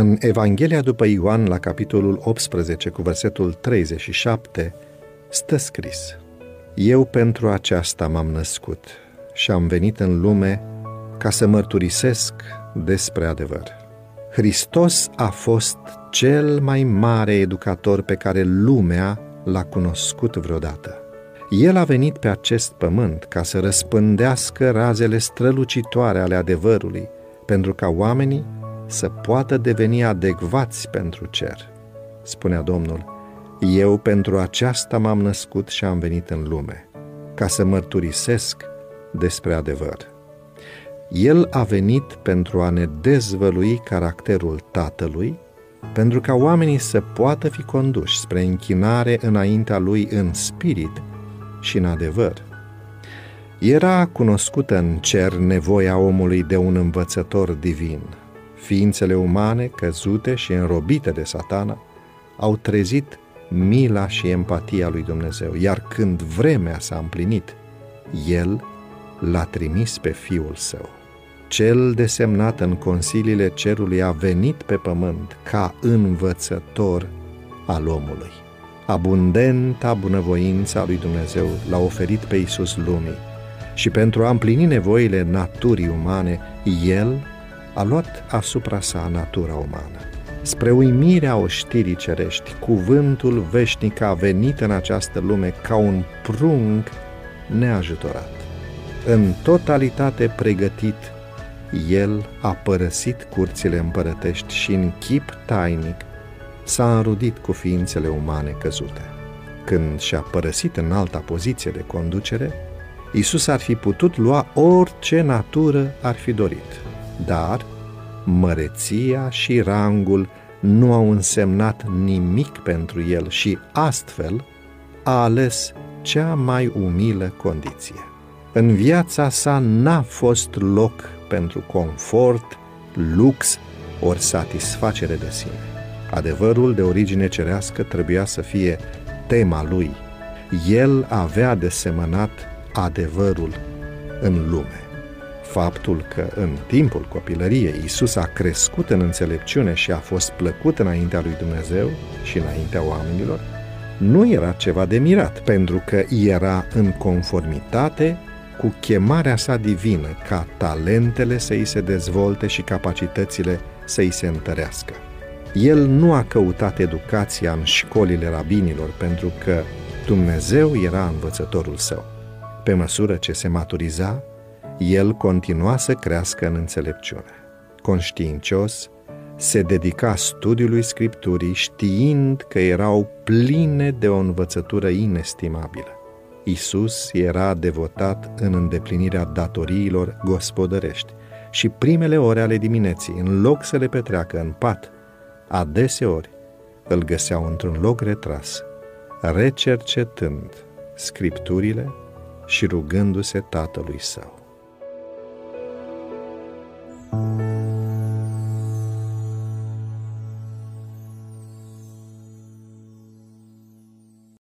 În Evanghelia după Ioan, la capitolul 18, cu versetul 37, stă scris Eu pentru aceasta m-am născut și am venit în lume ca să mărturisesc despre adevăr. Hristos a fost cel mai mare educator pe care lumea l-a cunoscut vreodată. El a venit pe acest pământ ca să răspândească razele strălucitoare ale adevărului, pentru ca oamenii să poată deveni adecvați pentru cer. Spunea Domnul, eu pentru aceasta m-am născut și am venit în lume, ca să mărturisesc despre adevăr. El a venit pentru a ne dezvălui caracterul Tatălui, pentru ca oamenii să poată fi conduși spre închinare înaintea Lui în spirit și în adevăr. Era cunoscută în cer nevoia omului de un învățător divin. Ființele umane, căzute și înrobite de satana, au trezit mila și empatia lui Dumnezeu, iar când vremea s-a împlinit, El l-a trimis pe Fiul Său. Cel desemnat în consiliile cerului a venit pe pământ ca învățător al omului. Abundenta bunăvoința lui Dumnezeu l-a oferit pe Iisus lumii și pentru a împlini nevoile naturii umane, El a luat asupra sa natura umană. Spre uimirea oștirii cerești, cuvântul veșnic a venit în această lume ca un prunc neajutorat. În totalitate pregătit, el a părăsit curțile împărătești și în chip tainic s-a înrudit cu ființele umane căzute. Când și-a părăsit în alta poziție de conducere, Isus ar fi putut lua orice natură ar fi dorit, dar măreția și rangul nu au însemnat nimic pentru el și astfel a ales cea mai umilă condiție. În viața sa n-a fost loc pentru confort, lux ori satisfacere de sine. Adevărul de origine cerească trebuia să fie tema lui. El avea de semănat adevărul în lume. Faptul că în timpul copilăriei Isus a crescut în înțelepciune și a fost plăcut înaintea lui Dumnezeu și înaintea oamenilor, nu era ceva de mirat, pentru că era în conformitate cu chemarea sa divină ca talentele să îi se dezvolte și capacitățile să îi se întărească. El nu a căutat educația în școlile rabinilor pentru că Dumnezeu era învățătorul său. Pe măsură ce se maturiza, el continua să crească în înțelepciune. Conștiincios, se dedica studiului Scripturii știind că erau pline de o învățătură inestimabilă. Isus era devotat în îndeplinirea datoriilor gospodărești și primele ore ale dimineții, în loc să le petreacă în pat, adeseori îl găseau într-un loc retras, recercetând scripturile și rugându-se tatălui său.